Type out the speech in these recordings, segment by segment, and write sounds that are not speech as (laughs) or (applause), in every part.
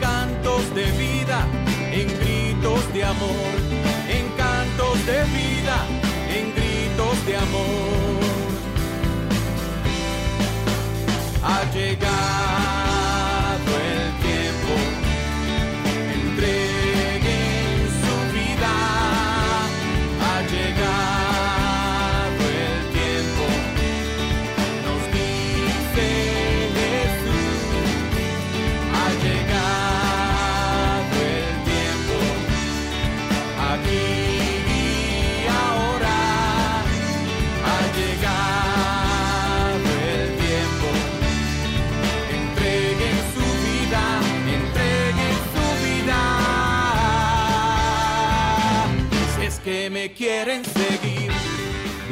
cantos de vida, en gritos de amor, en cantos de vida, en gritos de amor. Ha llegado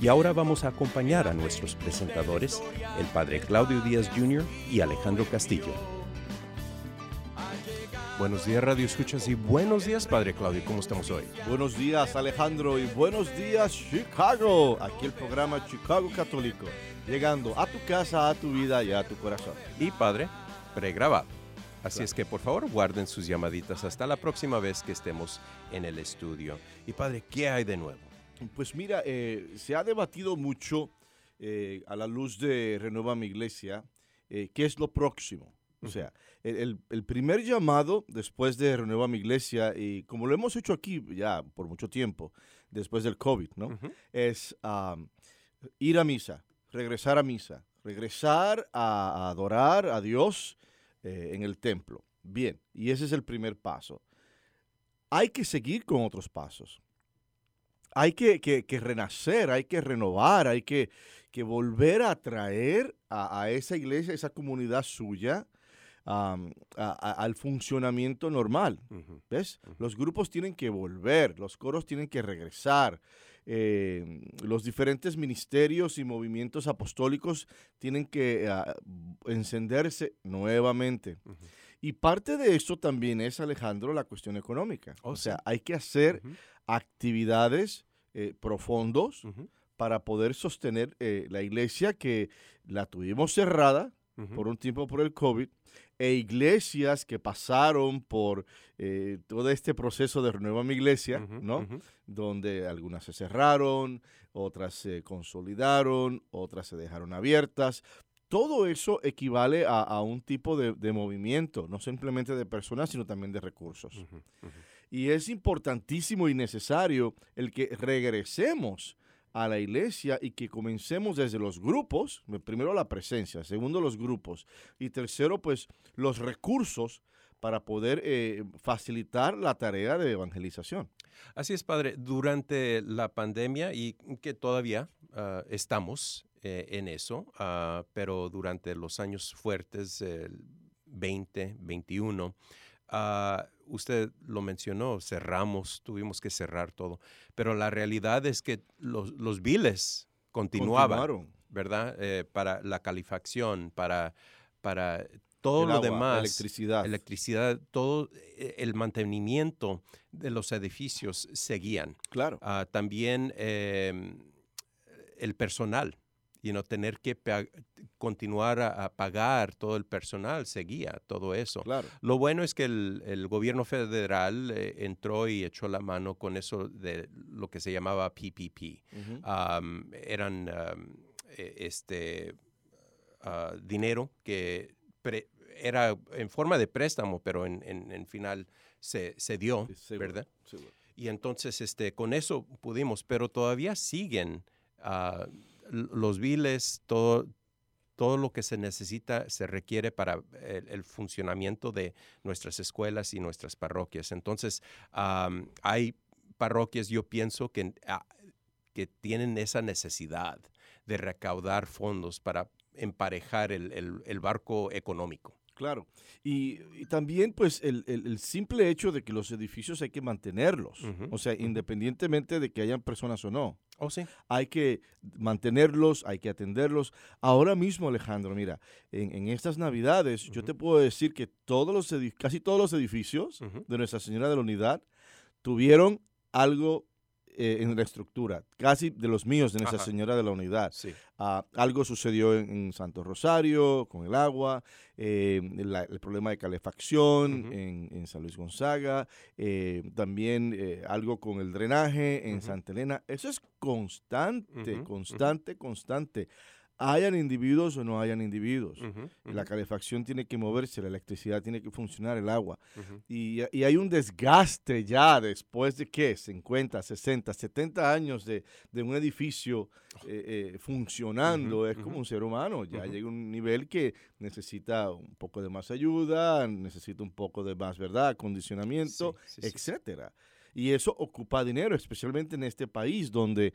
Y ahora vamos a acompañar a nuestros presentadores, el padre Claudio Díaz Jr. y Alejandro Castillo. Buenos días, Radio Escuchas, y buenos días, Padre Claudio. ¿Cómo estamos hoy? Buenos días Alejandro y buenos días Chicago. Aquí el programa Chicago Católico, llegando a tu casa, a tu vida y a tu corazón. Y Padre, pregrabado. Así es que por favor guarden sus llamaditas hasta la próxima vez que estemos en el estudio. Y Padre, ¿qué hay de nuevo? Pues mira, eh, se ha debatido mucho eh, a la luz de Renueva mi Iglesia, eh, qué es lo próximo. O sea, el, primer llamado después de Renueva mi Iglesia, y como lo hemos hecho aquí ya por mucho tiempo, después del COVID, ¿no? Es ir a misa, regresar a misa, regresar a, a adorar a Dios en el templo. Bien, y ese es el primer paso. Hay que seguir con otros pasos. Hay que, que- que renacer, hay que renovar, hay que, que volver a traer a, a esa iglesia, a esa comunidad suya, am, a- a- al funcionamiento normal. ¿Ves? Los grupos tienen que volver, los coros tienen que regresar, eh, los diferentes ministerios y movimientos apostólicos tienen que ah, encenderse nuevamente. Y parte de eso también es, Alejandro, la cuestión económica. Oh, o sea, sí. hay que hacer. Actividades eh, profundos para poder sostener eh, la iglesia que la tuvimos cerrada por un tiempo por el COVID, e iglesias que pasaron por eh, todo este proceso de renueva mi iglesia, ¿no? Donde algunas se cerraron, otras se consolidaron, otras se dejaron abiertas. Todo eso equivale a, a un tipo de, de movimiento, no simplemente de personas, sino también de recursos. Y es importantísimo y necesario el que regresemos a la iglesia y que comencemos desde los grupos, primero la presencia, segundo los grupos y tercero pues los recursos para poder eh, facilitar la tarea de evangelización. Así es, Padre. Durante la pandemia y que todavía ah, estamos eh, en eso, ah, pero durante los años fuertes, el 20, 21, ah, usted lo mencionó, cerramos, tuvimos que cerrar todo, pero la realidad es que los, los biles continuaban. ¿verdad? Eh, para la calefacción, para, para todo El lo agua, demás electricidad. electricidad, todo eh, el mantenimiento de los edificios seguían. Claro. Ah, también eh, el personal, y no tener que continuar a, a pagar todo el personal, seguía todo eso. Claro. Lo bueno es que el, el gobierno federal eh, entró y echó la mano con eso de lo que se llamaba PPP. Eran eh, este ah, dinero que pre- era en forma de préstamo, pero en, en, en final se, se dio, Sí, seguro, ¿verdad? seguro. Y entonces este, con eso pudimos, pero todavía siguen ah, los biles, todo, todo lo que se necesita, se requiere para el, funcionamiento de nuestras escuelas y nuestras parroquias. Entonces, am, hay parroquias, yo pienso, que, ah, que tienen esa necesidad de recaudar fondos para emparejar el- el barco económico. Claro. Y, y también, pues, el, el- el simple hecho de que los edificios hay que mantenerlos. O sea, independientemente de que hayan personas o no. Oh, sí. Hay que mantenerlos, hay que atenderlos. Ahora mismo, Alejandro, mira, en, en estas Navidades, yo te puedo decir que todos los casi todos los edificios de Nuestra Señora de la Unidad tuvieron algo eh, en la estructura, casi de los míos de Nuestra. Señora de la Unidad. Sí. Ah, algo sucedió en, en Santo Rosario con el agua, eh, la- el problema de calefacción en, en San Luis Gonzaga, eh, también eh, algo con el drenaje en. Santa Elena. Eso es constante, constante, constante. Hayan individuos o no hayan individuos. La calefacción tiene que moverse, la electricidad tiene que funcionar, el agua. Y, y hay un desgaste ya después de qué, 50, 60, 70 años de, de un edificio eh, eh, funcionando. Es como un ser humano, ya llega a un nivel que necesita un poco de más ayuda, necesita un poco de más, ¿verdad?, acondicionamiento, Sí, sí, sí. etcétera. Y eso ocupa dinero, especialmente en este país donde,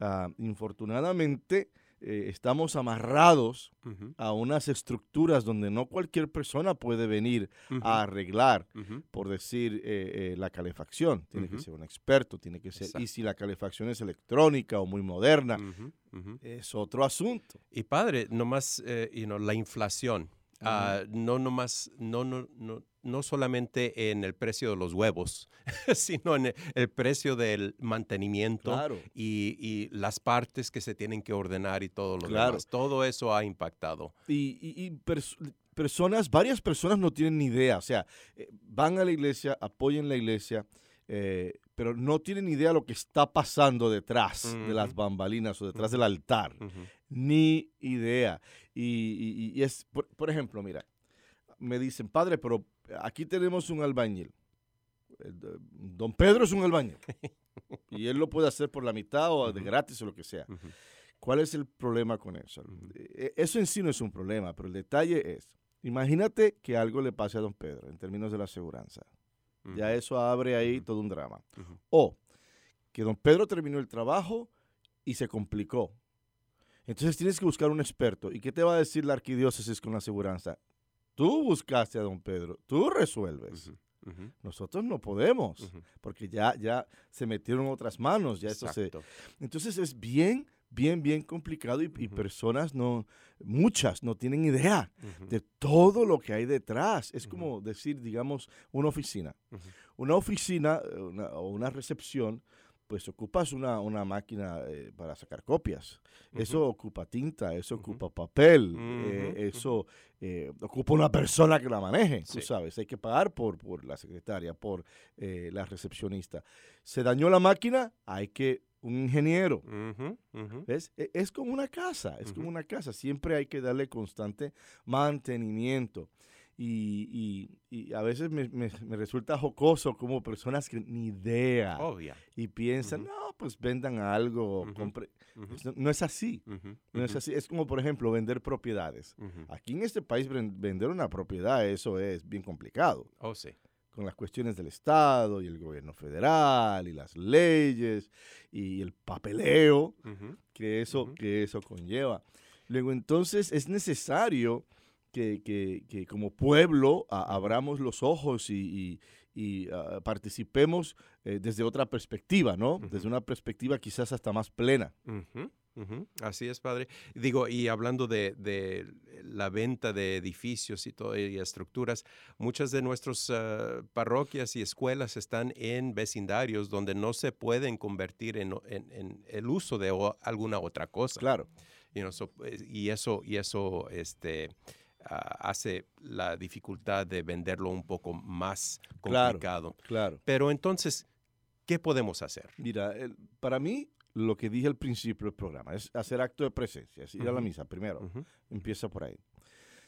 ah, infortunadamente, eh, estamos amarrados a unas estructuras donde no cualquier persona puede venir a arreglar, por decir, eh, eh, la calefacción. Tiene que ser un experto, tiene que ser... Y si la calefacción es electrónica o muy moderna, es otro asunto. Y padre, nomás, eh, you know, la inflación, ah, no nomás, no, no, no, no solamente en el precio de los huevos, (laughs) sino en el, precio del mantenimiento Claro. y, y las partes que se tienen que ordenar y todo lo Claro. demás. Todo eso ha impactado. Y, y- y pers- personas, varias personas no tienen ni idea. O sea, eh, van a la iglesia, apoyan la iglesia, eh, pero no tienen idea lo que está pasando detrás de las bambalinas o detrás del altar. Ni idea. Y, y- y es, por, por ejemplo, mira, me dicen, padre, pero aquí tenemos un albañil. De- Don Pedro es un albañil. (laughs) y él lo puede hacer por la mitad o de gratis o lo que sea. ¿Cuál es el problema con eso? Eh, Eso en sí no es un problema, pero el detalle es, imagínate que algo le pase a don Pedro en términos de la aseguranza. Ya ujú, eso abre ahí todo un drama. O que don Pedro terminó el trabajo y se complicó. Entonces tienes que buscar un experto. ¿Y qué te va a decir la arquidiócesis con la aseguranza? Tú buscaste a don Pedro, tú resuelves. Ujú, ujú, Nosotros no podemos, ujú. porque ya, ya se metieron otras manos, ya esto se, entonces es bien, bien, bien complicado y, y Ujú. personas no, muchas no tienen idea de todo lo que hay detrás. Es como decir, digamos, una oficina. Una oficina eh, una- o una recepción, pues ocupas una, una máquina eh, para sacar copias. Eso ocupa tinta, eso ocupa papel, eh, eso eh, ocupa una persona que la maneje, tú Sí. sabes. Hay que pagar por, por la secretaria, por eh, la recepcionista. Se dañó la máquina, hay que un ingeniero. ¿Ves? E- Es como una casa, es como una casa. Siempre hay que darle constante mantenimiento. Y, y- y a veces me, me- me resulta jocoso como personas que ni idea Obvia. y piensan, no, pues vendan algo, compre-". Pues no, no es así. No es así. Es como, por ejemplo, vender propiedades. Aquí en este país ven- vender una propiedad, eso es bien complicado Oh, sí. con las cuestiones del Estado y el gobierno federal y las leyes y el papeleo que eso, que eso conlleva. Luego, entonces, es necesario que, que- que como pueblo a- abramos los ojos y, y- y, ah, participemos eh, desde otra perspectiva, ¿no? Ujú. Desde una perspectiva quizás hasta más plena. Ujú, ujú. Así es, padre. Digo, y hablando de, de la venta de edificios y todo, y estructuras, muchas de nuestras ah, parroquias y escuelas están en vecindarios donde no se pueden convertir en, en- en el uso de alguna otra cosa. Claro, You know, so, y eso, y eso este, hace la dificultad de venderlo un poco más Claro. complicado. claro. Pero entonces, ¿qué podemos hacer? Mira, para mí, lo que dije al principio del programa es hacer acto de presencia, es ir a la misa primero. Empieza por ahí.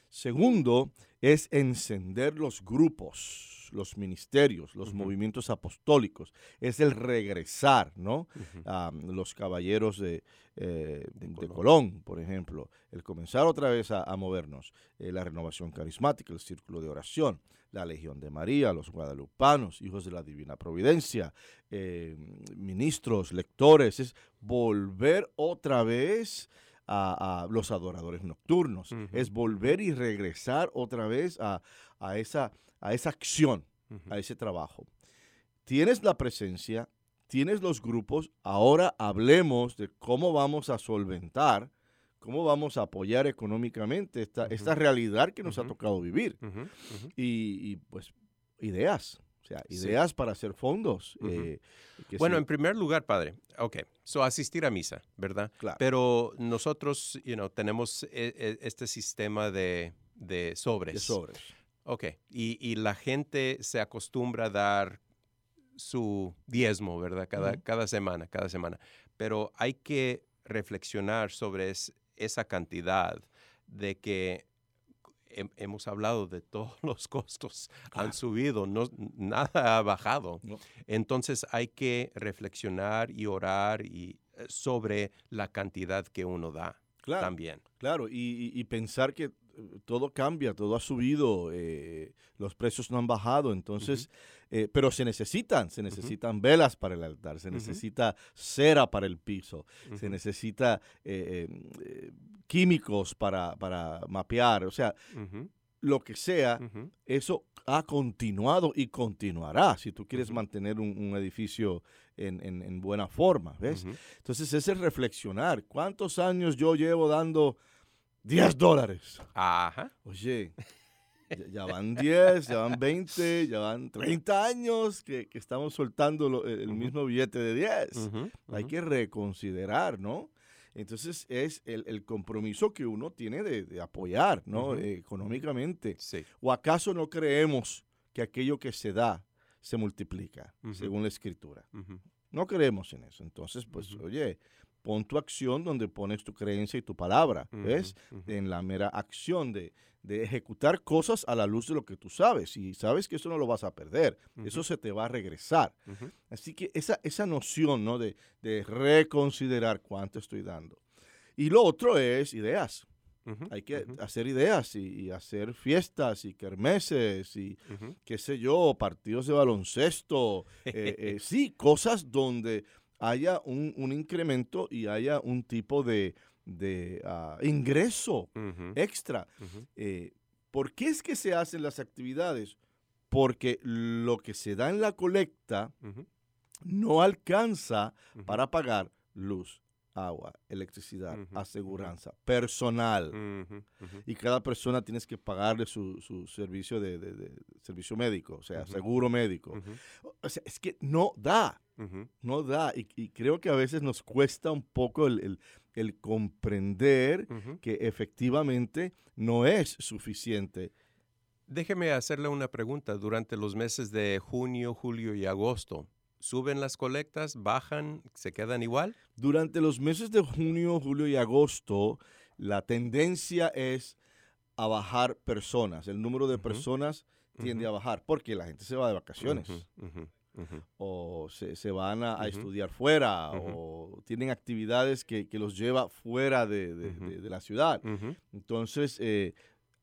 Segundo, es encender los grupos, los ministerios, los movimientos apostólicos. Es el regresar, ¿no? Ah, los caballeros de, eh, Colón. por ejemplo. El comenzar otra vez a, movernos. Eh, la renovación carismática, el círculo de oración, la Legión de María, los guadalupanos, hijos de la Divina Providencia, eh, ministros, lectores. Es volver otra vez a, los adoradores nocturnos. Es volver y regresar otra vez a, esa, a esa acción, a ese trabajo. Tienes la presencia, tienes los grupos, ahora hablemos de cómo vamos a solventar, cómo vamos a apoyar económicamente esta, esta realidad que nos ha tocado vivir. y, pues ideas, sea, ideas para hacer fondos. Eh, bueno, en primer lugar, padre, ok, so asistir a misa, ¿verdad? Claro. Pero nosotros, you know, tenemos e, e, este sistema de, de, sobres. De sobres. Ok, y, y, la gente se acostumbra a dar su diezmo, ¿verdad? Cada, cada semana, cada semana. Pero hay que reflexionar sobre esa cantidad de que hemos hablado de todos (laughs) los costos, han subido, no, nada ha bajado. Entonces hay que reflexionar y orar y, eh, sobre la cantidad que uno da también. Claro, y, pensar que todo cambia, todo ha subido, eh, los precios no han bajado, entonces, pero se necesitan, se necesitan velas para el altar, se necesita cera para el piso, se necesita químicos para, para mapear, o sea, lo que sea, eso ha continuado y continuará si tú quieres mantener un, edificio en, buena forma, ¿ves? Entonces, ese es reflexionar. ¿Cuántos años yo llevo dando 10 dólares? Ajá. Oye, ya, van 10, ya van 20, ya van 30 años que, estamos soltando el, mismo billete de 10. Hay que reconsiderar, ¿no? Entonces es el, compromiso que uno tiene de, apoyar ¿no? económicamente. ¿O acaso no creemos que aquello que se da se multiplica, según la escritura? No creemos en eso. Entonces, pues, oye, pon tu acción donde pones tu creencia y tu palabra, ¿ves? En la mera acción de, ejecutar cosas a la luz de lo que tú sabes. Y sabes que eso no lo vas a perder, eso se te va a regresar. Así que esa, esa noción, ¿no? De, reconsiderar cuánto estoy dando. Y lo otro es ideas. Hay que hacer ideas y, hacer fiestas y kermeses y qué sé yo, partidos de baloncesto. Eh, eh, sí, cosas donde haya un, incremento y haya un tipo de, ah, ingreso extra. Eh, ¿Por qué es que se hacen las actividades? Porque lo que se da en la colecta no alcanza para pagar luz, agua, electricidad, aseguranza, personal. Y cada persona tienes que pagarle su, servicio de, servicio médico, o sea, seguro médico. O sea, es que no da. No da. Y, creo que a veces nos cuesta un poco el, comprender que efectivamente no es suficiente. Déjeme hacerle una pregunta. Durante los meses de junio, julio y agosto, ¿suben las colectas? ¿Bajan? ¿Se quedan igual? Durante los meses de junio, julio y agosto, la tendencia es a bajar personas. El número de personas tiende a bajar porque la gente se va de vacaciones o se, van a, estudiar fuera o tienen actividades que, los lleva fuera de, la ciudad. Entonces, eh,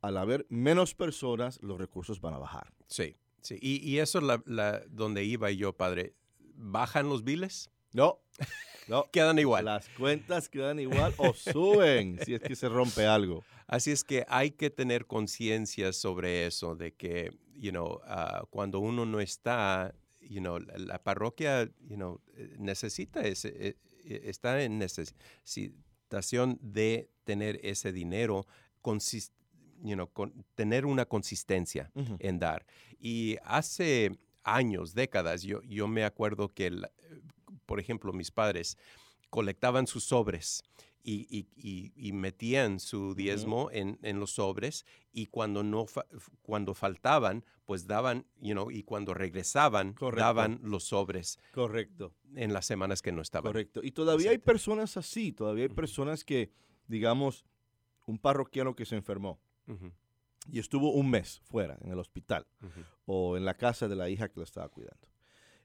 al haber menos personas, los recursos van a bajar. Sí, sí. Y, eso es la, donde iba yo, padre. ¿Bajan los biles? No. No, (laughs) quedan igual. Las cuentas quedan igual o (laughs) suben si es que se rompe algo. Así es que hay que tener conciencia sobre eso, de que, you know, ah, cuando uno no está, you know, la, parroquia, you know, necesita ese, eh, eh, está en necesitación de tener ese dinero, you know, con, tener una consistencia en dar. Y hace años, décadas, yo, yo me acuerdo que, por ejemplo, mis padres colectaban sus sobres y, metían su diezmo en, los sobres y cuando, no cuando faltaban, pues daban, you know, y cuando regresaban, daban los sobres. Correcto. En las semanas que no estaban. Correcto. Y todavía hay personas así, todavía hay personas que, digamos, un parroquiano que se enfermó. Y estuvo un mes fuera, en el hospital, o en la casa de la hija que lo estaba cuidando.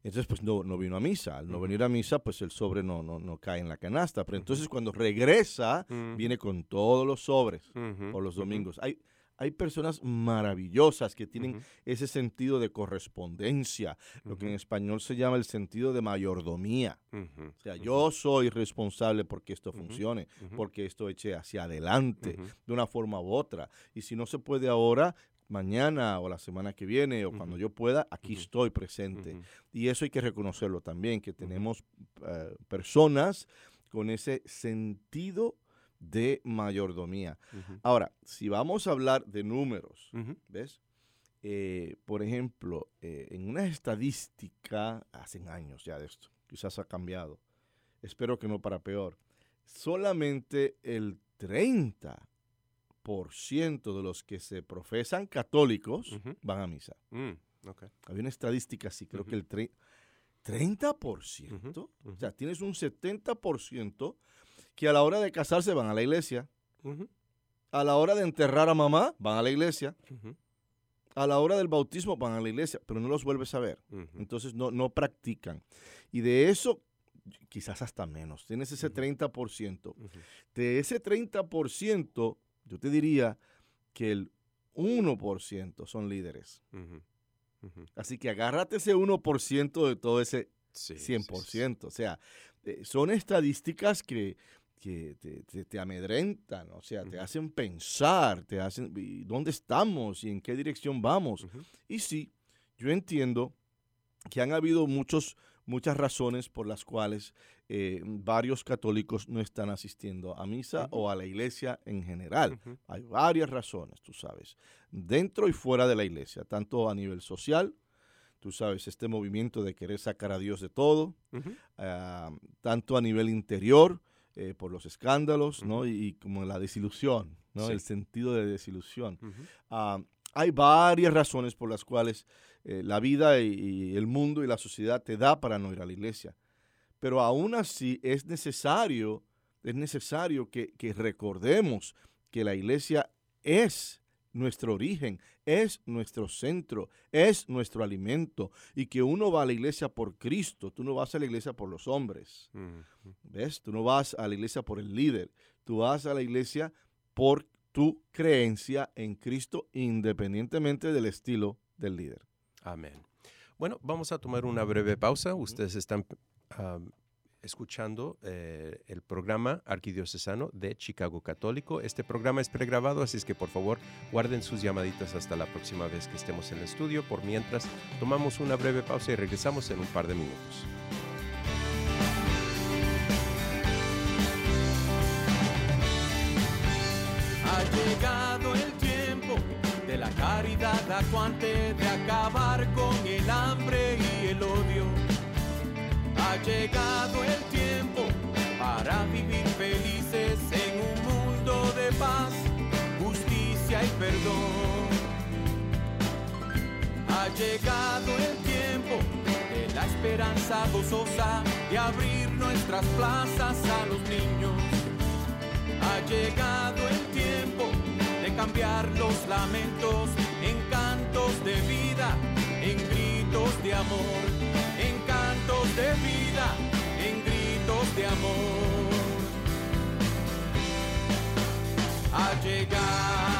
Entonces, pues no, no vino a misa. Al no venir a misa, pues el sobre no, no, no cae en la canasta. Pero entonces cuando regresa, viene con todos los sobres por los domingos. Hay, hay personas maravillosas que tienen ese sentido de correspondencia, lo que en español se llama el sentido de mayordomía. O sea, yo soy responsable porque esto funcione, porque esto eche hacia adelante de una forma u otra. Y si no se puede ahora, mañana o la semana que viene o cuando yo pueda, aquí estoy presente. Y eso hay que reconocerlo también, que tenemos eh, personas con ese sentido de mayordomía. Ahora, si vamos a hablar de números, ¿ves? Eh, por ejemplo, eh, en una estadística, hace años ya de esto, quizás ha cambiado, espero que no para peor, solamente el 30% de los que se profesan católicos van a misa. mm, ok, Había una estadística así, creo que el tre- 30%. Ujú, O ujú. sea, tienes un 70% que a la hora de casarse van a la iglesia, a la hora de enterrar a mamá van a la iglesia, a la hora del bautismo van a la iglesia, pero no los vuelves a ver. Entonces no, no practican. Y de eso, quizás hasta menos. Tienes ese Ujú. 30%. ujú, De ese 30%, yo te diría que el 1% son líderes. Así que agárrate ese 1% de todo ese Sí, sí, sí. 100%. O sea, eh, son estadísticas que, que te, te- te amedrentan, o sea, te hacen pensar, te hacen, ¿y ¿dónde estamos y en qué dirección vamos? Y sí, yo entiendo que han habido muchos, muchas razones por las cuales eh, varios católicos no están asistiendo a misa o a la iglesia en general. Hay varias razones, tú sabes, dentro y fuera de la iglesia, tanto a nivel social, tú sabes, este movimiento de querer sacar a Dios de todo, ah, tanto a nivel interior, eh, por los escándalos, ¿no? Y, y como la desilusión, ¿no? Sí. El sentido de desilusión. Ah, hay varias razones por las cuales eh, la vida y, y el mundo y la sociedad te da para no ir a la iglesia. Pero aún así es necesario, es necesario que, que recordemos que la iglesia es nuestro origen, es nuestro centro, es nuestro alimento y que uno va a la iglesia por Cristo, tú no vas a la iglesia por los hombres. ¿Ves? Tú no vas a la iglesia por el líder, tú vas a la iglesia por tu creencia en Cristo independientemente del estilo del líder. Amén. Bueno, vamos a tomar una breve pausa. Ustedes están am, escuchando eh, el programa arquidiocesano de Chicago Católico. Este programa es pregrabado, así es que por favor guarden sus llamaditas hasta la próxima vez que estemos en el estudio. Por mientras, tomamos una breve pausa y regresamos en un par de minutos. Ha llegado el tiempo de la caridad acuante, de acabar con el hambre llegado el tiempo para vivir felices en un mundo de paz, justicia y perdón. Ha llegado el tiempo de la esperanza gozosa de abrir nuestras plazas a los niños. Ha llegado el tiempo de cambiar los lamentos en cantos de vida, en gritos de amor, de vida, en gritos de amor. Ha llegado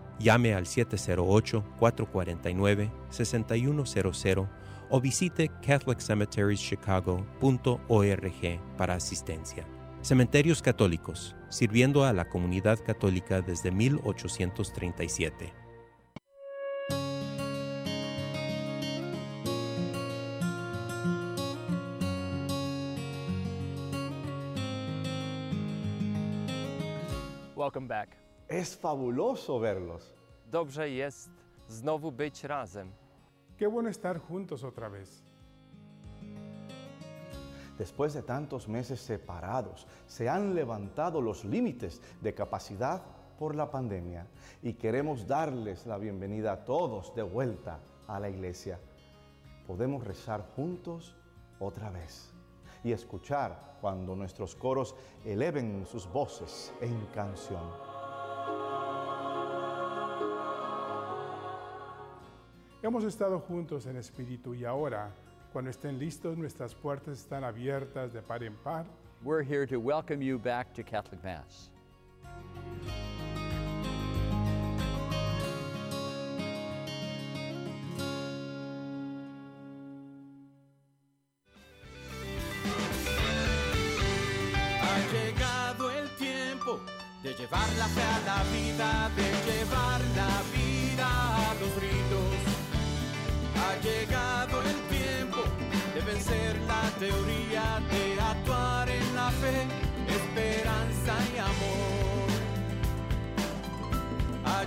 Llame al 708-449-6100 o visite catholiccemeterieschicago.org para asistencia. Cementerios Católicos, sirviendo a la comunidad católica desde 1837. Welcome back. Es fabuloso verlos. Dobrze jest znowu być razem. Qué bueno estar juntos otra vez. Después de tantos meses separados, se han levantado los límites de capacidad por la pandemia y queremos darles la bienvenida a todos de vuelta a la iglesia. Podemos rezar juntos otra vez y escuchar cuando nuestros coros eleven sus voces en canción. Hemos estado juntos en espíritu y ahora, cuando estén listos, nuestras puertas están abiertas de par en par. We're here to welcome you back to Catholic Mass.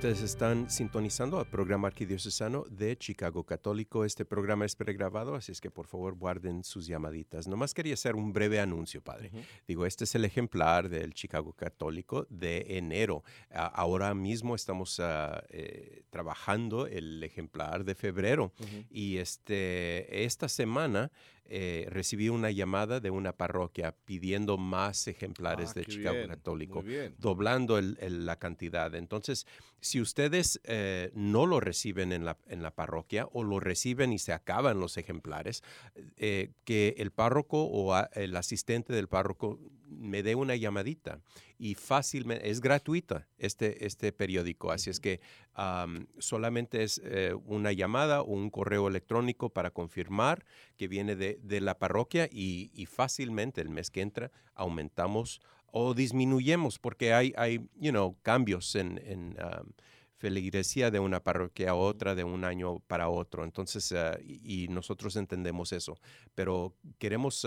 Ustedes están sintonizando al programa arquidiocesano de Chicago Católico. Este programa es pregrabado, así es que por favor guarden sus llamaditas. Nomás quería hacer un breve anuncio, padre. Digo, este es el ejemplar del Chicago Católico de enero. Ahora mismo estamos ah, eh, trabajando el ejemplar de febrero y este, esta semana eh, recibí una llamada de una parroquia pidiendo más ejemplares Ah, de Chicago bien, Católico doblando el- el- la cantidad. Entonces, si ustedes eh, no lo reciben en la, en la parroquia o lo reciben y se acaban los ejemplares, eh, que el párroco o a- el asistente del párroco me dé una llamadita y fácilmente, es gratuita este, este periódico, así es que am, solamente es eh, una llamada o un correo electrónico para confirmar que viene de, de la parroquia y, y fácilmente el mes que entra aumentamos o disminuyemos porque hay, hay you know, cambios en, en um, feligresía de una parroquia a otra, de un año para otro. Entonces, ah, y, y nosotros entendemos eso. Pero queremos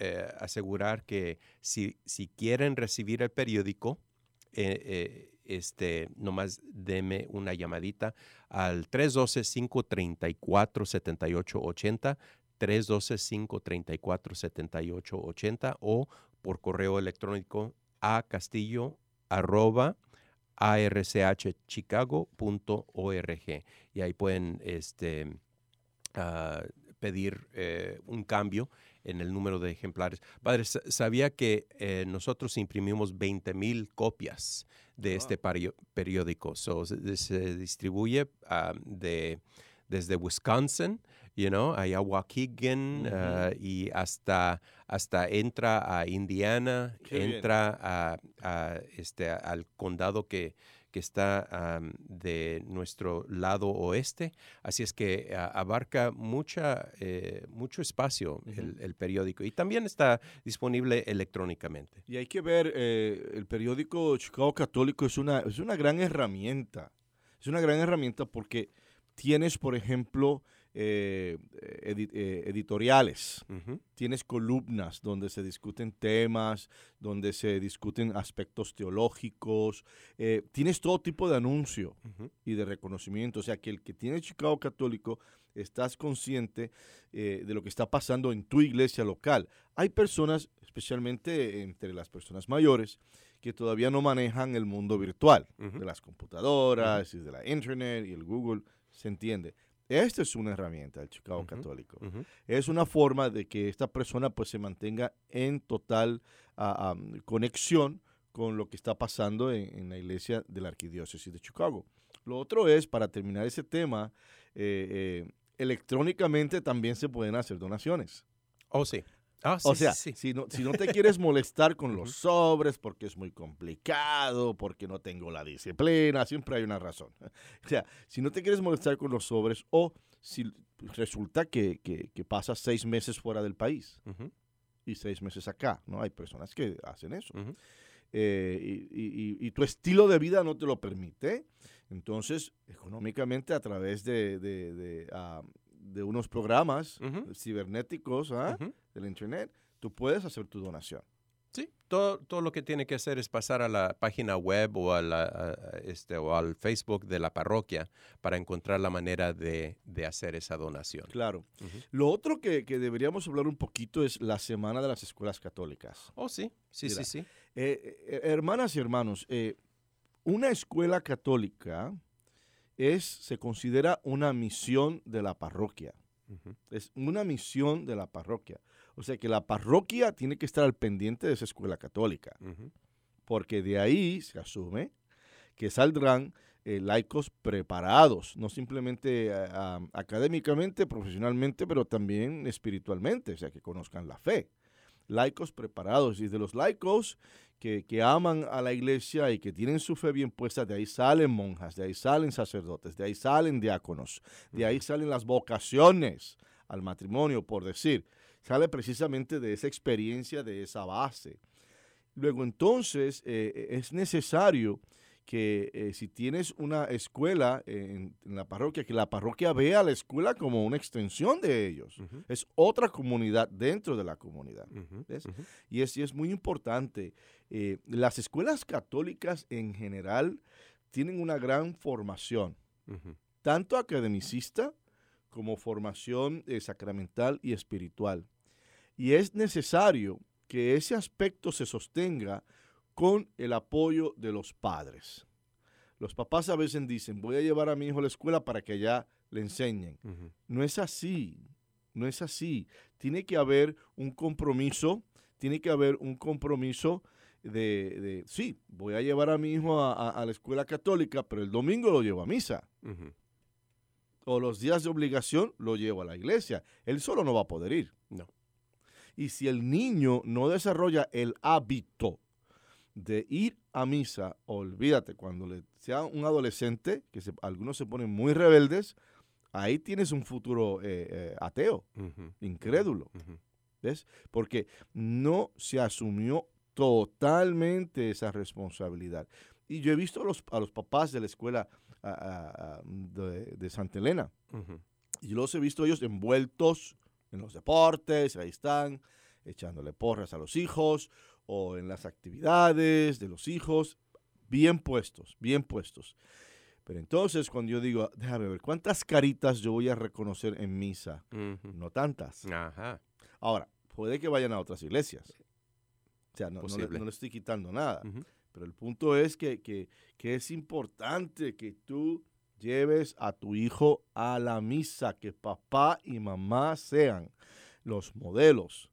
eh, asegurar que si, si quieren recibir el periódico, eh, eh, este, nomás deme una llamadita al 312-534-7880, 312-534-7880 o por correo electrónico a castillo arroba archchicago.org y ahí pueden este, ah, pedir eh, un cambio en el número de ejemplares. Padre, sa- sabía que eh, nosotros imprimimos 20 mil copias de este periódico. So, se, se distribuye de, desde Wisconsin, you know, a Waukegan ah, y hasta, hasta entra a Indiana, Qué entra a, a, este, al condado que, que está de nuestro lado oeste. Así es que abarca mucha, eh, mucho espacio el, el periódico y también está disponible electrónicamente. Y hay que ver, eh, el periódico Chicago Católico es una, es una gran herramienta. Es una gran herramienta porque tienes, por ejemplo, eh, eh, editoriales, tienes columnas donde se discuten temas, donde se discuten aspectos teológicos, eh, tienes todo tipo de anuncio y de reconocimiento. O sea, que el que tiene Chicago Católico, estás consciente de lo que está pasando en tu iglesia local. Hay personas, especialmente entre las personas mayores, que todavía no manejan el mundo virtual, de las computadoras y de la internet y el Google, se entiende. Esta es una herramienta del Chicago. Católico. Es una forma de que esta persona pues se mantenga en total conexión con lo que está pasando en, en la iglesia de la arquidiócesis de Chicago. Lo otro es, para terminar ese tema, eh, eh, electrónicamente también se pueden hacer donaciones. Oh, sí. Ah, sí, o sea, sí. Si, no, si no te quieres molestar con los sobres porque es muy complicado, porque no tengo la disciplina, siempre hay una razón. (laughs) O sea, si no te quieres molestar con los sobres o si resulta que, que, que pasas seis meses fuera del país y seis meses acá, ¿no? Hay personas que hacen eso. Eh, y, y- y- y tu estilo de vida no te lo permite. Entonces, económicamente, a través de, de, de, ah, de unos programas cibernéticos ¿ah? Del Internet, tú puedes hacer tu donación. Sí, todo, todo lo que tiene que hacer es pasar a la página web o, a la, a- a este, o al Facebook de la parroquia para encontrar la manera de, de hacer esa donación. Claro. Lo otro que, que deberíamos hablar un poquito es la Semana de las Escuelas Católicas. Oh, sí, sí, Mira. sí, sí. Eh, eh, hermanas y hermanos, eh, una escuela católica es, se considera una misión de la parroquia. Es una misión de la parroquia. O sea que la parroquia tiene que estar al pendiente de esa escuela católica, porque de ahí se asume que saldrán eh, laicos preparados, no simplemente eh, académicamente, profesionalmente, pero también espiritualmente, o sea, que conozcan la fe. Laicos preparados y de los laicos que, que aman a la iglesia y que tienen su fe bien puesta, de ahí salen monjas, de ahí salen sacerdotes, de ahí salen diáconos, de ahí salen las vocaciones al matrimonio, por decir. Sale precisamente de esa experiencia, de esa base. Luego entonces eh, es necesario que eh, si tienes una escuela en, en la parroquia, que la parroquia vea a la escuela como una extensión de ellos. Es otra comunidad dentro de la comunidad. Y es, y es muy importante. eh, las escuelas católicas en general tienen una gran formación, tanto academicista como formación eh, sacramental y espiritual. Y es necesario que ese aspecto se sostenga con el apoyo de los padres. Los papás a veces dicen, voy a llevar a mi hijo a la escuela para que allá le enseñen. No es así, no es así. Tiene que haber un compromiso, tiene que haber un compromiso de, de, sí, voy a llevar a mi hijo a, a- a la escuela católica, pero el domingo lo llevo a misa. O los días de obligación lo llevo a la iglesia. Él solo no va a poder ir. No. Y si el niño no desarrolla el hábito de ir a misa, olvídate, cuando le sea un adolescente, que se- algunos se ponen muy rebeldes, ahí tienes un futuro eh, eh, ateo, incrédulo. ¿Ves? Porque no se asumió totalmente esa responsabilidad. Y yo he visto a los, a los papás de la escuela de, de Santa Elena, Ujú. y yo los he visto ellos envueltos en los deportes, ahí están, echándole porras a los hijos, o en las actividades de los hijos, bien puestos, bien puestos. Pero entonces cuando yo digo, déjame ver, ¿cuántas caritas yo voy a reconocer en misa? No tantas. Ajá. Ahora, puede que vayan a otras iglesias. O sea, no, no le, Posible. no le estoy quitando nada. Pero el punto es que, que- que es importante que tú lleves a tu hijo a la misa, que papá y mamá sean los modelos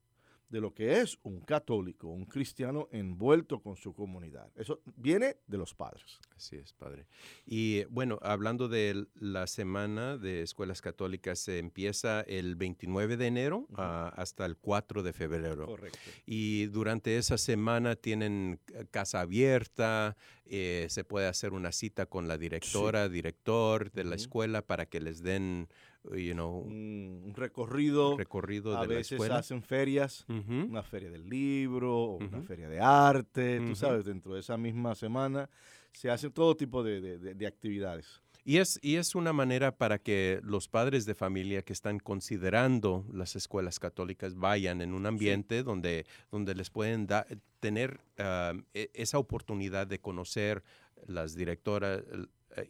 de lo que es un católico, un cristiano envuelto con su comunidad. Eso viene de los padres. Así es, padre. Y bueno, hablando de la semana de escuelas católicas, se empieza el 29 de enero hasta el 4 de febrero. Correcto. Y durante esa semana tienen eh, casa abierta, eh, se puede hacer una cita con la directora, director de la escuela para que les den, you know, Un, recorrido. recorrido a de la veces escuela. hacen ferias, una feria del libro, o una feria de arte, tú sabes, dentro de esa misma semana se hacen todo tipo de, de- de- de actividades. Y es, y es una manera para que los padres de familia que están considerando las escuelas católicas vayan en un ambiente donde, donde les pueden da- tener ah, e- esa oportunidad de conocer las directoras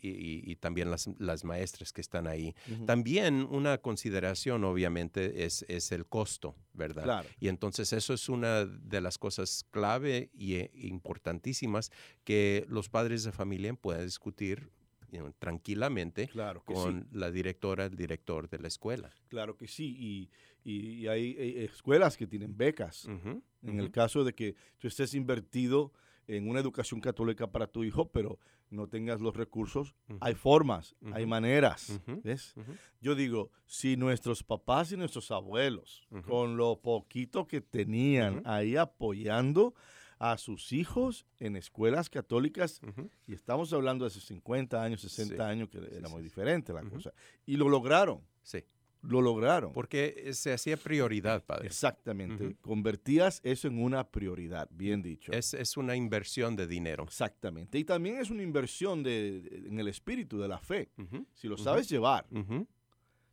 y, y- y también las, las maestras que están ahí. Ujú. También una consideración, obviamente, es, es el costo, ¿verdad? Claro. Y entonces eso es una de las cosas clave y eh, importantísimas que los padres de familia puedan discutir you know, tranquilamente Claro que sí. con la directora, el director de la escuela. Claro que sí. Y, y- y hay eh, escuelas que tienen becas. Ujú, En el ujú. caso de que tú estés invertido en una educación católica para tu hijo, pero no tengas los recursos, hay formas, hay maneras. ¿ves? Yo digo, si nuestros papás y nuestros abuelos, con lo poquito que tenían ahí apoyando a sus hijos en escuelas católicas, y estamos hablando de hace 50 años, 60 Sí. años, que era sí, muy diferente la cosa, y lo lograron, Sí, lo lograron. porque eh, se hacía prioridad, padre. Exactamente, convertías eso en una prioridad, bien dicho. Es, es una inversión de dinero. Exactamente, y también es una inversión de, de- en el espíritu de la fe. Si lo sabes llevar,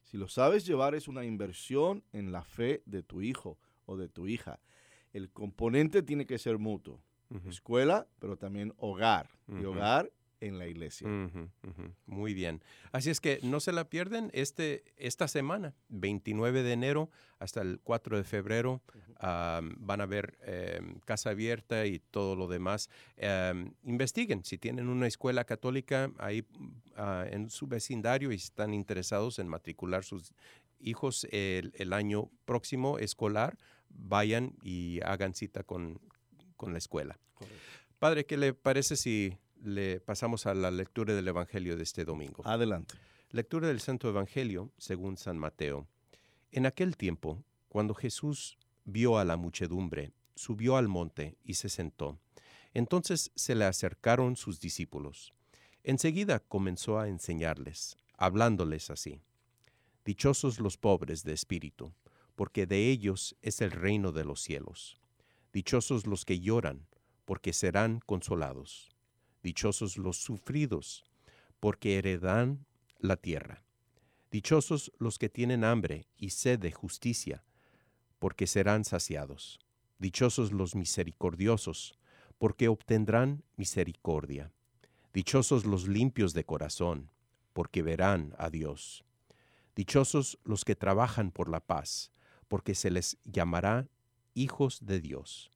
Si lo sabes llevar es una inversión en la fe de tu hijo o de tu hija. El componente tiene que ser mutuo. Escuela, pero también hogar. Y hogar en la iglesia. Muy bien. Así es que no se la pierden este, esta semana, 29 de enero hasta el 4 de febrero. van a ver em, Casa Abierta y todo lo demás. Em, investiguen si tienen una escuela católica ahí ah, en su vecindario y están interesados en matricular sus hijos el, el año próximo escolar, vayan y hagan cita con, con la escuela. Padre, ¿qué le parece si le pasamos a la lectura del Evangelio de este domingo? Adelante. Lectura del Santo Evangelio según San Mateo. En aquel tiempo, cuando Jesús vio a la muchedumbre, subió al monte y se sentó. Entonces se le acercaron sus discípulos. Enseguida comenzó a enseñarles, hablándoles así. Dichosos los pobres de espíritu, porque de ellos es el reino de los cielos. Dichosos los que lloran, porque serán consolados. Dichosos los sufridos, porque heredarán la tierra. Dichosos los que tienen hambre y sed de justicia, porque serán saciados. Dichosos los misericordiosos, porque obtendrán misericordia. Dichosos los limpios de corazón, porque verán a Dios. Dichosos los que trabajan por la paz, porque se les llamará hijos de Dios.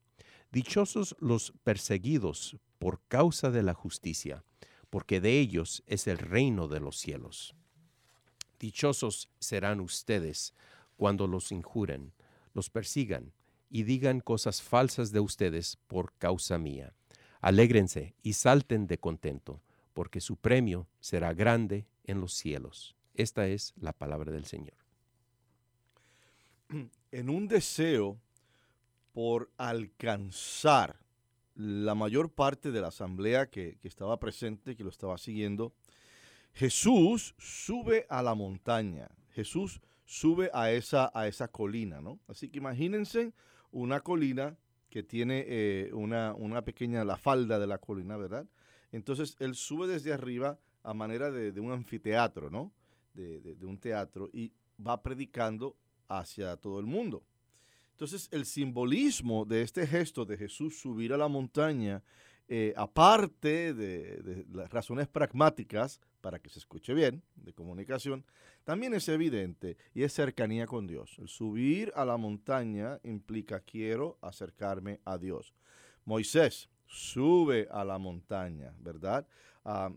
Dichosos los perseguidos por causa de la justicia, porque de ellos es el reino de los cielos. Dichosos serán ustedes cuando los injuren, los persigan y digan cosas falsas de ustedes por causa mía. Alégrense y salten de contento, porque su premio será grande en los cielos. Esta es la palabra del Señor. En un deseo por alcanzar la mayor parte de la asamblea que, estaba presente, que lo estaba siguiendo, Jesús sube a la montaña. Jesús sube a esa, a esa colina, ¿no? Así que imagínense una colina que tiene eh, una, una pequeña, la falda de la colina, ¿verdad? Entonces él sube desde arriba a manera de, un anfiteatro, ¿no? De un teatro y va predicando hacia todo el mundo. Entonces el simbolismo de este gesto de Jesús subir a la montaña, eh, aparte de, las razones pragmáticas, para que se escuche bien, de comunicación, también es evidente y es cercanía con Dios. El subir a la montaña implica quiero acercarme a Dios. Moisés sube a la montaña, ¿verdad? Ah,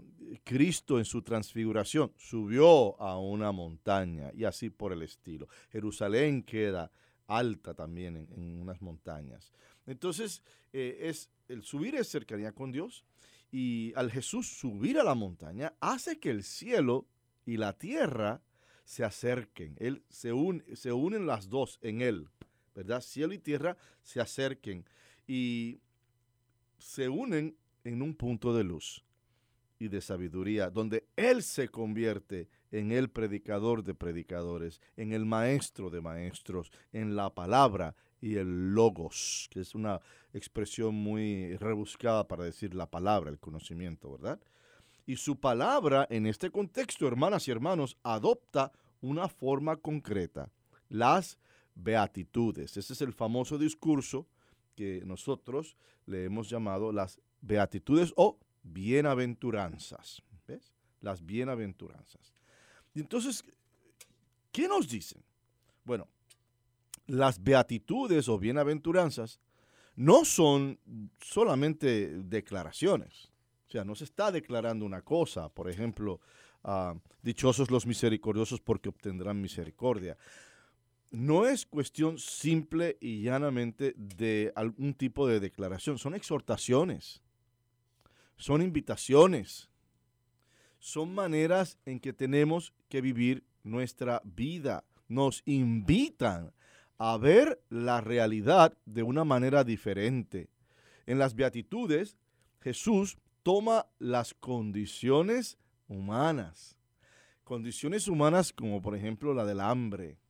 Cristo en su transfiguración subió a una montaña y así por el estilo. Jerusalén queda alta también en, unas montañas. Entonces, eh, es, el subir es cercanía con Dios y al Jesús subir a la montaña hace que el cielo y la tierra se acerquen. Él se, une, se unen las dos en Él, ¿verdad? Cielo y tierra se acerquen y se unen en un punto de luz y de sabiduría, donde Él se convierte en el predicador de predicadores, en el maestro de maestros, en la palabra y el logos, que es una expresión muy rebuscada para decir la palabra, el conocimiento, ¿verdad? Y su palabra en este contexto, hermanas y hermanos, adopta una forma concreta, las beatitudes. Ese es el famoso discurso que nosotros le hemos llamado las beatitudes o bienaventuranzas. ¿Ves? Las bienaventuranzas. Entonces, ¿qué nos dicen? Bueno, las beatitudes o bienaventuranzas no son solamente declaraciones. O sea, no se está declarando una cosa, por ejemplo, ah, dichosos los misericordiosos porque obtendrán misericordia. No es cuestión simple y llanamente de algún tipo de declaración, son exhortaciones, son invitaciones, son maneras en que tenemos que vivir nuestra vida. Nos invitan a ver la realidad de una manera diferente. En las Beatitudes, Jesús toma las condiciones humanas. Condiciones humanas como por ejemplo la del hambre,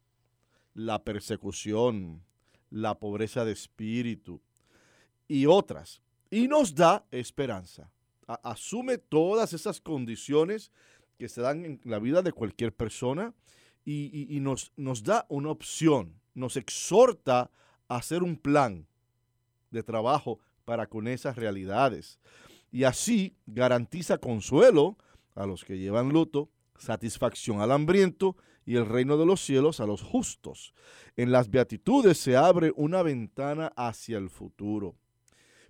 la persecución, la pobreza de espíritu y otras. Y nos da esperanza. Asume todas esas condiciones que se dan en la vida de cualquier persona y, nos, nos da una opción nos exhorta a hacer un plan de trabajo para con esas realidades. Y así garantiza consuelo a los que llevan luto, satisfacción al hambriento y el reino de los cielos a los justos. En las beatitudes se abre una ventana hacia el futuro.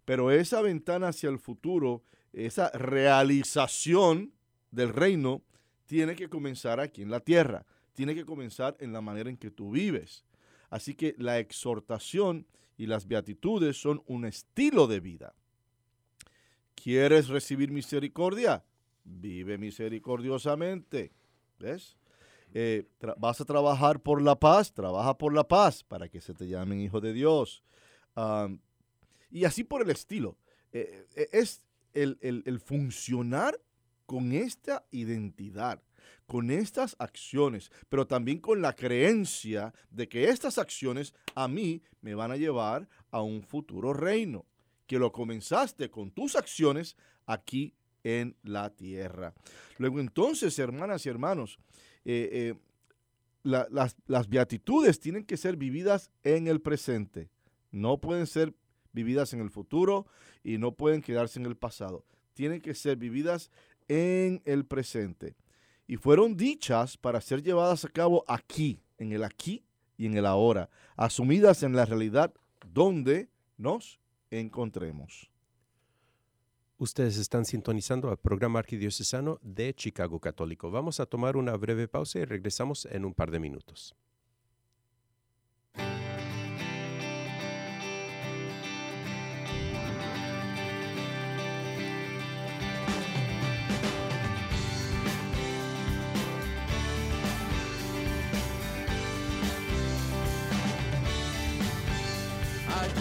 Pero esa ventana hacia el futuro, esa realización del reino, tiene que comenzar aquí en la tierra, tiene que comenzar en la manera en que tú vives. Así que la exhortación y las beatitudes son un estilo de vida. ¿Quieres recibir misericordia? Vive misericordiosamente. ¿Ves? Eh, vas a trabajar por la paz, trabaja por la paz para que se te llamen hijo de Dios. y así por el estilo. Eh, eh, es el funcionar con esta identidad con estas acciones, pero también con la creencia de que estas acciones a mí me van a llevar a un futuro reino, que lo comenzaste con tus acciones aquí en la tierra. Luego entonces, hermanas y hermanos, eh, eh, las, las beatitudes tienen que ser vividas en el presente, no pueden ser vividas en el futuro y no pueden quedarse en el pasado. Tienen que ser vividas en el presente y fueron dichas para ser llevadas a cabo aquí, en el aquí y en el ahora, asumidas en la realidad donde nos encontremos. Ustedes están sintonizando al programa arquidiocesano de Chicago Católico. Vamos a tomar una breve pausa y regresamos en un par de minutos.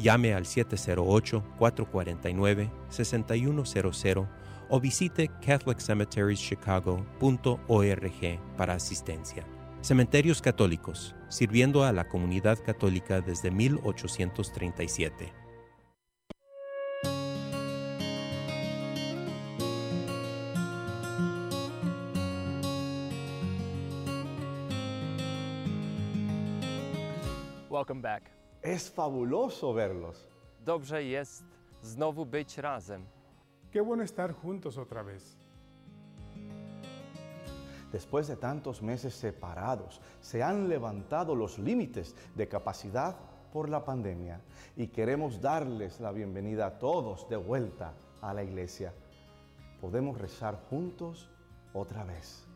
Llame al 708-449-6100 o visite catholiccemeterieschicago.org para asistencia. Cementerios Católicos, sirviendo a la comunidad católica desde 1837. Welcome back. Es fabuloso verlos. Dobrze jest znowu być razem. Qué bueno estar juntos otra vez. Después de tantos meses separados, se han levantado los límites de capacidad por la pandemia y queremos darles la bienvenida a todos de vuelta a la iglesia. Podemos rezar juntos otra vez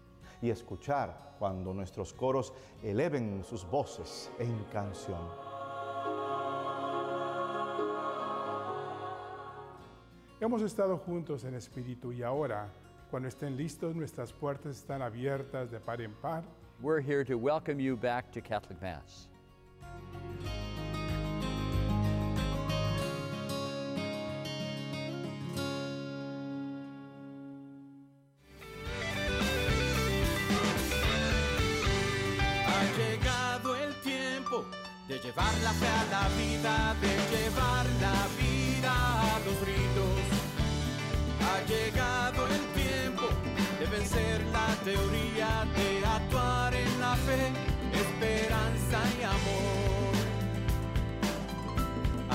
y escuchar cuando nuestros coros eleven sus voces en canción. Hemos estado juntos en espíritu y ahora, cuando estén listos, nuestras puertas están abiertas de par en par. We're here to welcome you back to Catholic Mass. Ha llegado el tiempo de llevar la fe a la vida, de llevar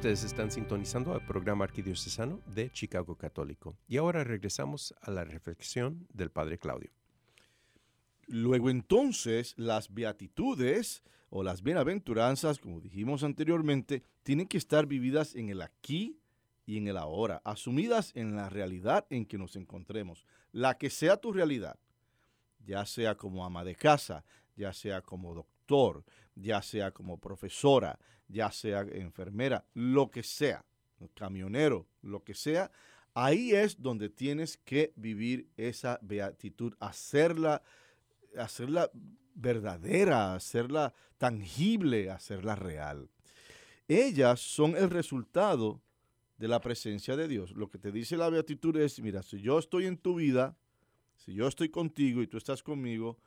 Ustedes están sintonizando al programa arquidiocesano de Chicago Católico. Y ahora regresamos a la reflexión del Padre Claudio. Luego entonces las beatitudes o las bienaventuranzas, como dijimos anteriormente, tienen que estar vividas en el aquí y en el ahora, asumidas en la realidad en que nos encontremos, la que sea tu realidad, ya sea como ama de casa, ya sea como doctor, ya sea como profesora, ya sea enfermera, lo que sea, camionero, lo que sea, ahí es donde tienes que vivir esa beatitud, hacerla hacerla verdadera, hacerla tangible, hacerla real. Ellas son el resultado de la presencia de Dios. Lo que te dice la beatitud es, mira, si yo estoy en tu vida, si yo estoy contigo y tú estás conmigo,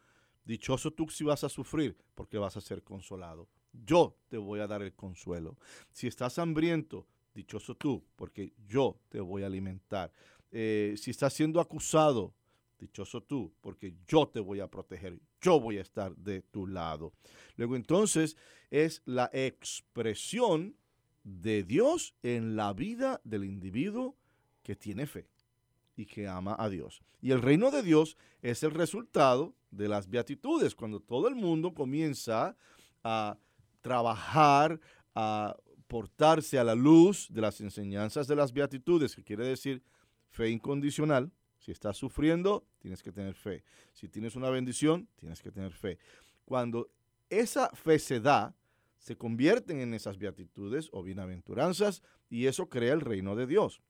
dichoso tú si vas a sufrir, porque vas a ser consolado. Yo te voy a dar el consuelo. Si estás hambriento, dichoso tú, porque yo te voy a alimentar. Eh, si estás siendo acusado, dichoso tú, porque yo te voy a proteger, yo voy a estar de tu lado. Luego entonces es la expresión de Dios en la vida del individuo que tiene fe. Y que ama a Dios. Y el reino de Dios es el resultado de las beatitudes, cuando todo el mundo comienza a trabajar, a portarse a la luz de las enseñanzas de las beatitudes, que quiere decir fe incondicional. Si estás sufriendo, tienes que tener fe. Si tienes una bendición, tienes que tener fe. Cuando esa fe se da, se convierten en esas beatitudes o bienaventuranzas y eso crea el reino de Dios.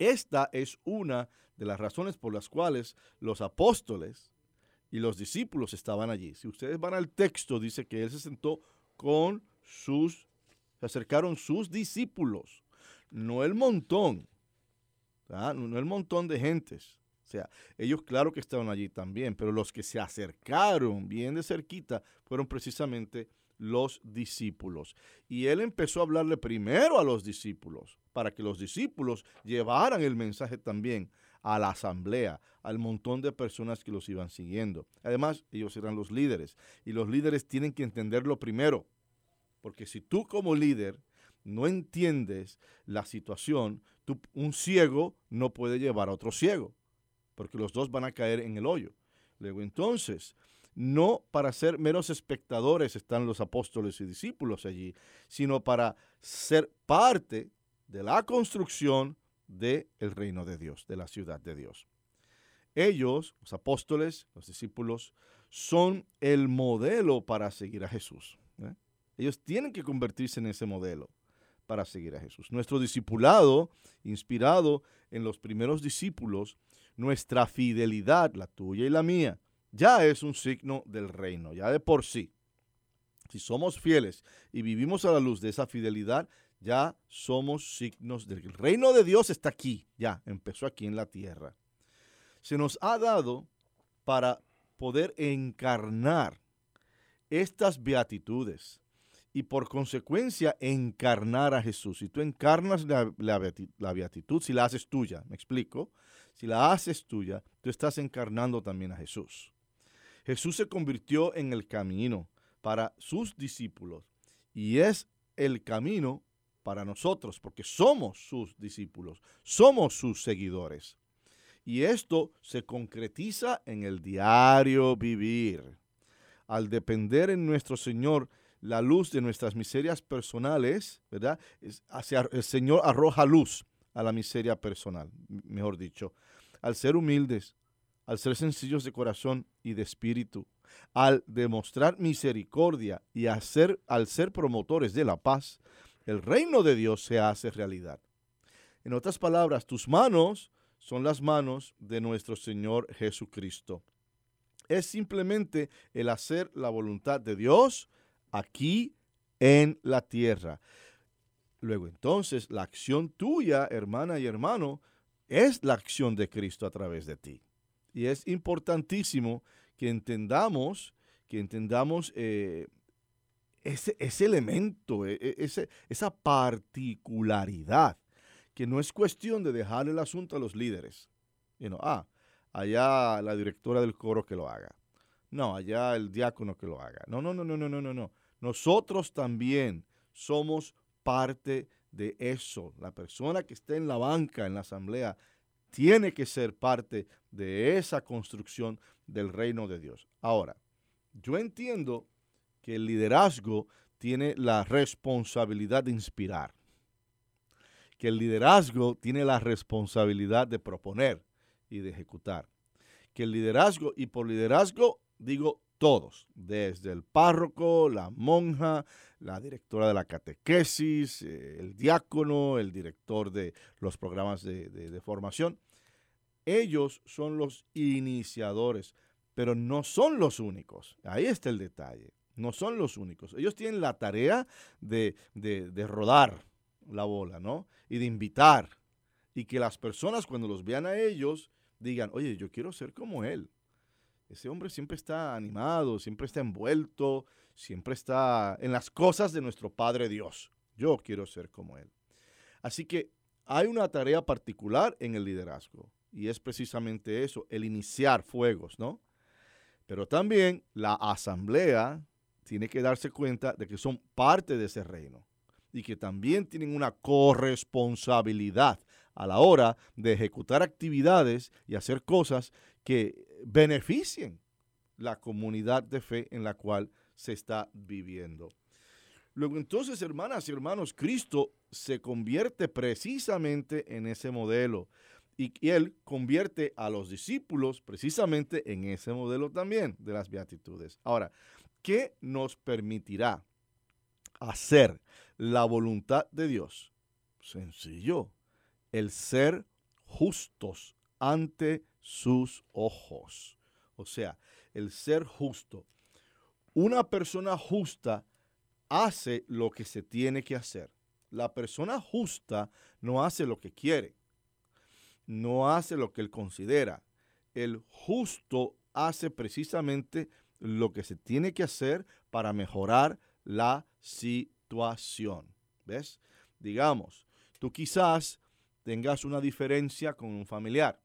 Esta es una de las razones por las cuales los apóstoles y los discípulos estaban allí. Si ustedes van al texto, dice que él se sentó con sus, se acercaron sus discípulos, no el montón, no el montón de gentes. O sea, ellos claro que estaban allí también, pero los que se acercaron bien de cerquita fueron precisamente los discípulos. Y él empezó a hablarle primero a los discípulos, para que los discípulos llevaran el mensaje también a la asamblea, al montón de personas que los iban siguiendo. Además, ellos eran los líderes y los líderes tienen que entenderlo primero, porque si tú como líder no entiendes la situación, un ciego no puede llevar a otro ciego, porque los dos van a caer en el hoyo. Luego entonces, no para ser meros espectadores están los apóstoles y discípulos allí, sino para ser parte de la construcción del reino de Dios, de la ciudad de Dios. Ellos, los apóstoles, los discípulos, son el modelo para seguir a Jesús. ¿eh? Ellos tienen que convertirse en ese modelo para seguir a Jesús. Nuestro discipulado, inspirado en los primeros discípulos, nuestra fidelidad, la tuya y la mía, ya es un signo del reino, ya de por sí. Si somos fieles y vivimos a la luz de esa fidelidad, ya somos signos del reino de Dios está aquí, ya empezó aquí en la tierra. Se nos ha dado para poder encarnar estas beatitudes y por consecuencia encarnar a Jesús. Si tú encarnas la, la, beatitud, si la haces tuya, me explico, si la haces tuya, tú estás encarnando también a Jesús. Jesús se convirtió en el camino para sus discípulos y es el camino para nosotros porque somos sus discípulos, somos sus seguidores. Y esto se concretiza en el diario vivir. Al depender en nuestro Señor la luz de nuestras miserias personales, ¿verdad? Hacia, el Señor arroja luz a la miseria personal, mejor dicho. Al ser humildes, al ser sencillos de corazón y de espíritu, al demostrar misericordia y hacer, al ser promotores de la paz, el reino de Dios se hace realidad. En otras palabras, tus manos son las manos de nuestro Señor Jesucristo. Es simplemente el hacer la voluntad de Dios aquí en la tierra. Luego entonces, la acción tuya, hermana y hermano, es la acción de Cristo a través de ti. Y es importantísimo que entendamos, que entendamos eh, ese, ese, elemento, e, e, ese, esa particularidad, que no es cuestión de dejar el asunto a los líderes. You ah, allá la directora del coro que lo haga. No, allá el diácono que lo haga. No, no, no, no, no, no, no, no. Nosotros también somos parte de eso. La persona que esté en la banca, en la asamblea, tiene que ser parte de esa construcción del reino de Dios. Ahora, yo entiendo que el liderazgo tiene la responsabilidad de inspirar, que el liderazgo tiene la responsabilidad de proponer y de ejecutar, que el liderazgo, y por liderazgo digo todos, desde el párroco, la monja, la directora de la catequesis, eh, el diácono, el director de los programas de, formación. Ellos son los iniciadores, pero no son los únicos. Ahí está el detalle. No son los únicos. Ellos tienen la tarea de, de rodar la bola, ¿no? Y de invitar. Y que las personas cuando los vean a ellos digan, oye, yo quiero ser como él ese hombre siempre está animado, siempre está envuelto, siempre está en las cosas de nuestro Padre Dios. Yo quiero ser como Él. Así que hay una tarea particular en el liderazgo y es precisamente eso, el iniciar fuegos, ¿no? Pero también la asamblea tiene que darse cuenta de que son parte de ese reino y que también tienen una corresponsabilidad a la hora de ejecutar actividades y hacer cosas que beneficien la comunidad de fe en la cual se está viviendo. Luego entonces, hermanas y hermanos, Cristo se convierte precisamente en ese modelo y, él convierte a los discípulos precisamente en ese modelo también de las beatitudes. Ahora, ¿qué nos permitirá hacer la voluntad de Dios? Sencillo, el ser justos ante sus ojos. O sea, el ser justo. Una persona justa hace lo que se tiene que hacer. La persona justa no hace lo que quiere, no hace lo que él considera. El justo hace precisamente lo que se tiene que hacer para mejorar la situación. ¿Ves? Digamos, tú quizás tengas una diferencia con un familiar,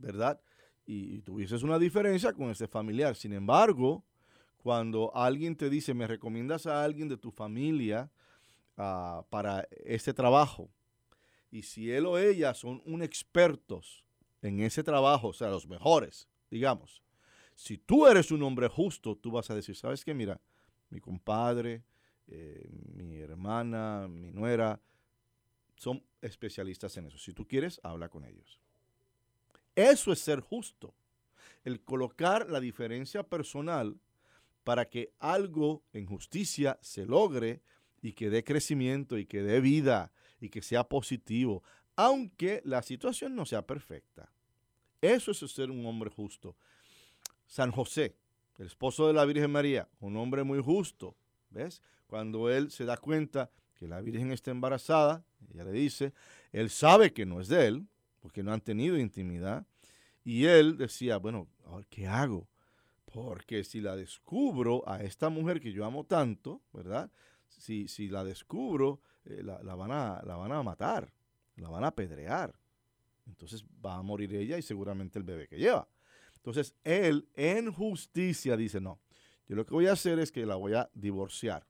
¿verdad? Y, tuvieses una diferencia con ese familiar. Sin embargo, cuando alguien te dice, me recomiendas a alguien de tu familia ah, para ese trabajo, y si él o ella son un expertos en ese trabajo, o sea, los mejores, digamos, si tú eres un hombre justo, tú vas a decir, ¿sabes qué? Mira, mi compadre, eh, mi hermana, mi nuera, son especialistas en eso. Si tú quieres, habla con ellos. Eso es ser justo. El colocar la diferencia personal para que algo en justicia se logre y que dé crecimiento y que dé vida y que sea positivo, aunque la situación no sea perfecta. Eso es ser un hombre justo. San José, el esposo de la Virgen María, un hombre muy justo, ¿ves? Cuando él se da cuenta que la Virgen está embarazada, ella le dice, él sabe que no es de él, porque no han tenido intimidad, y él decía, bueno, ¿qué hago? Porque si la descubro a esta mujer que yo amo tanto, ¿verdad? Si, si la descubro, eh, la, van a, la van a matar, la van a apedrear. Entonces va a morir ella y seguramente el bebé que lleva. Entonces él en justicia dice, no, yo lo que voy a hacer es que la voy a divorciar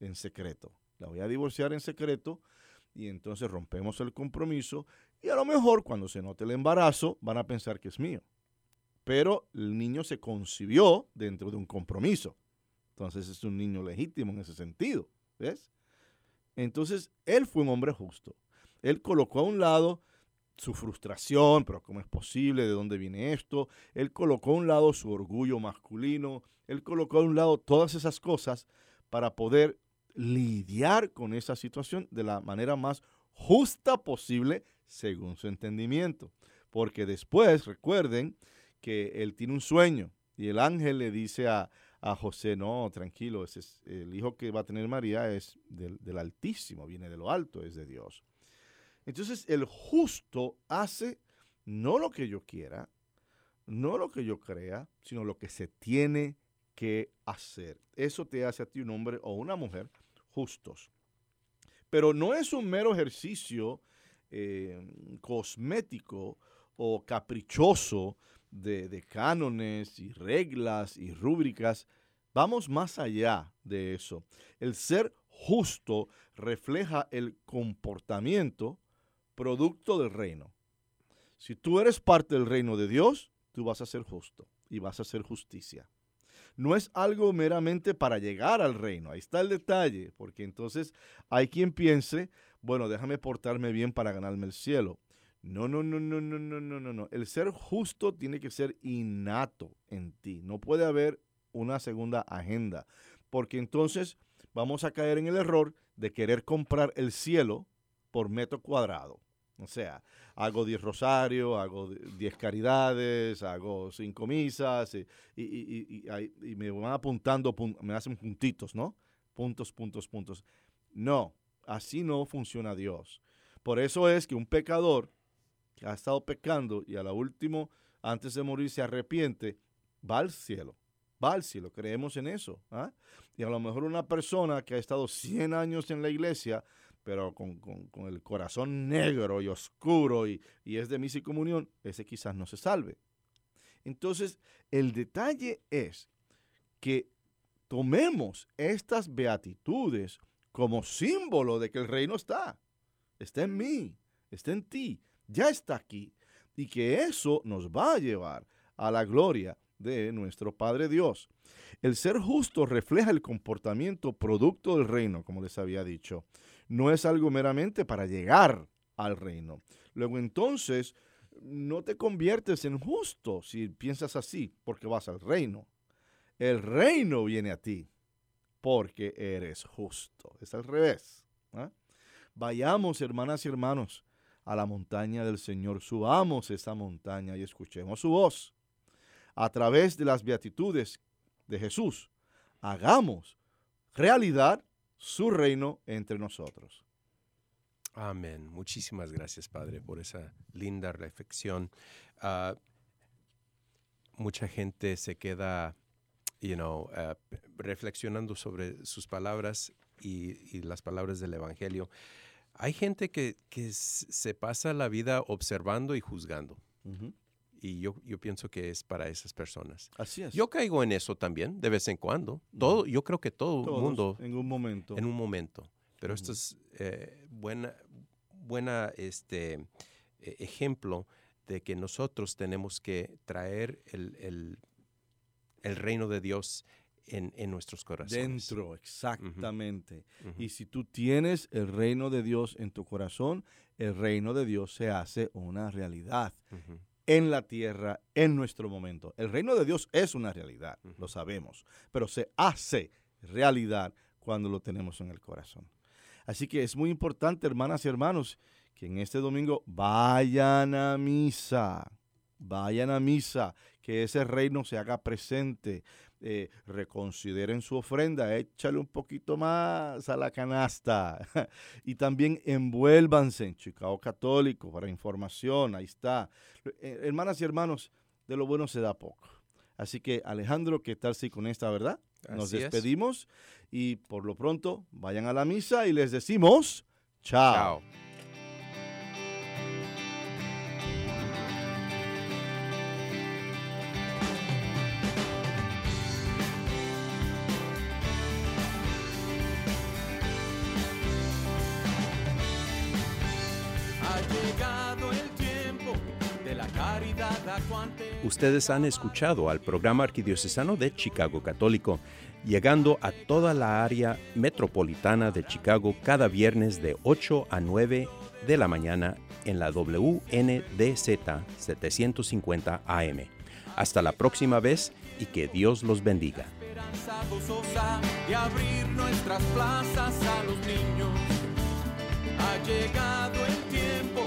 en secreto. La voy a divorciar en secreto y entonces rompemos el compromiso y a lo mejor cuando se note el embarazo van a pensar que es mío pero el niño se concibió dentro de un compromiso. Entonces es un niño legítimo en ese sentido, ¿ves? Entonces él fue un hombre justo. Él colocó a un lado su frustración, pero ¿cómo es posible? ¿De dónde viene esto? Él colocó a un lado su orgullo masculino, él colocó a un lado todas esas cosas para poder lidiar con esa situación de la manera más justa posible según su entendimiento. Porque después, recuerden, que él tiene un sueño y el ángel le dice a, José, no, tranquilo, ese es, el hijo que va a tener María es del, del Altísimo, viene de lo alto, es de Dios. Entonces el justo hace no lo que yo quiera, no lo que yo crea, sino lo que se tiene que hacer. Eso te hace a ti un hombre o una mujer justos. Pero no es un mero ejercicio eh, cosmético o caprichoso de, cánones y reglas y rúbricas. Vamos más allá de eso. El ser justo refleja el comportamiento producto del reino. Si tú eres parte del reino de Dios, tú vas a ser justo y vas a hacer justicia. No es algo meramente para llegar al reino, ahí está el detalle, porque entonces hay quien piense, bueno, déjame portarme bien para ganarme el cielo. No, no, no, no, no, no, no, no, no. El ser justo tiene que ser innato en ti. No puede haber una segunda agenda, porque entonces vamos a caer en el error de querer comprar el cielo por metro cuadrado. O sea, hago 10 rosarios, hago 10 caridades, hago 5 misas y, me van apuntando, me hacen puntitos, ¿no? Puntos, puntos, puntos. No, así no funciona Dios. Por eso es que un pecador que ha estado pecando y a la último, antes de morir, se arrepiente, va al cielo. Va al cielo, creemos en eso. ¿ah? Y a lo mejor una persona que ha estado 100 años en la iglesia, pero con, el corazón negro y oscuro y, y es de misa y comunión, ese quizás no se salve. Entonces, el detalle es que tomemos estas beatitudes como símbolo de que el reino está. Está en mí, está en ti, ya está aquí, y que eso nos va a llevar a la gloria de nuestro Padre Dios. El ser justo refleja el comportamiento producto del reino, como les había dicho. No es algo meramente para llegar al reino. Luego entonces, no te conviertes en justo si piensas así, porque vas al reino. El reino viene a ti porque eres justo. Es al revés. ¿ah? Vayamos, hermanas y hermanos, a la montaña del Señor. Subamos esa montaña y escuchemos su voz. A través de las beatitudes de Jesús, hagamos realidad su reino entre nosotros. Amén. Muchísimas gracias, Padre, por esa linda reflexión. Ah, mucha gente se queda, you know, uh, reflexionando sobre sus palabras y, y, las palabras del Evangelio. Hay gente que, que se pasa la vida observando y juzgando. Uh -huh. Y yo, yo pienso que es para esas personas. Así es. Yo caigo en eso también, de vez en cuando. Todo, yo creo que todo el mundo. En un momento. En un momento. Pero uh -huh. esto es eh, buena, buena este, ejemplo de que nosotros tenemos que traer el, el, el reino de Dios en, en, nuestros corazones. Dentro, exactamente. Uh -huh. Y si tú tienes el reino de Dios en tu corazón, el reino de Dios se hace una realidad. Uh -huh en la tierra en nuestro momento. El reino de Dios es una realidad, uh -huh. lo sabemos, pero se hace realidad cuando lo tenemos en el corazón. Así que es muy importante, hermanas y hermanos, que en este domingo vayan a misa, vayan a misa, que ese reino se haga presente. Eh, reconsideren su ofrenda, échale un poquito más a la canasta (laughs) y también envuélvanse en Chicago Católico para información, ahí está. Eh, hermanas y hermanos, de lo bueno se da poco. Así que Alejandro, ¿qué tal si con esta verdad? Nos Así despedimos es. y por lo pronto vayan a la misa y les decimos chao. chao. Ustedes han escuchado al programa arquidiocesano de Chicago Católico, llegando a toda la área metropolitana de Chicago cada viernes de 8 a 9 de la mañana en la WNDZ 750 AM. Hasta la próxima vez y que Dios los bendiga. y abrir nuestras plazas a los niños. Ha llegado el tiempo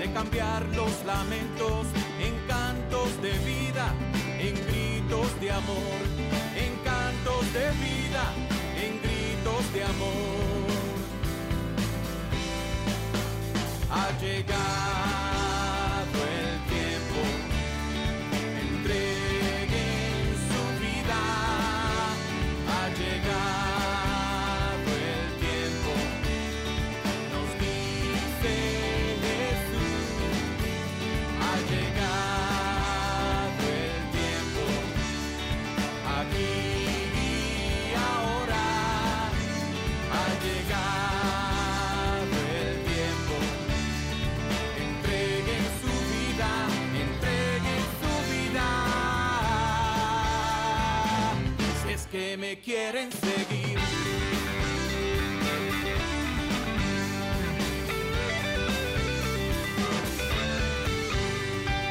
de cambiar los lamentos en cantos de vida, en gritos de amor, en cantos de vida, en gritos de amor. Ha llegado quieren seguir.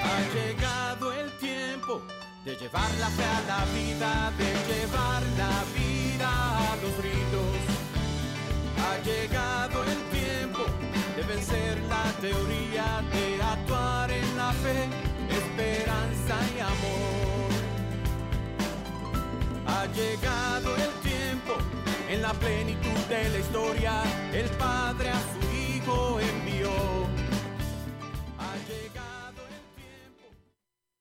Ha llegado el tiempo de llevar la fe a la vida, de llevar la vida a los gritos. Ha llegado el tiempo de vencer la teoría, de actuar en la fe, esperanza y amor. Ha llegado el tiempo en la plenitud de la historia, el Padre a su Hijo envió.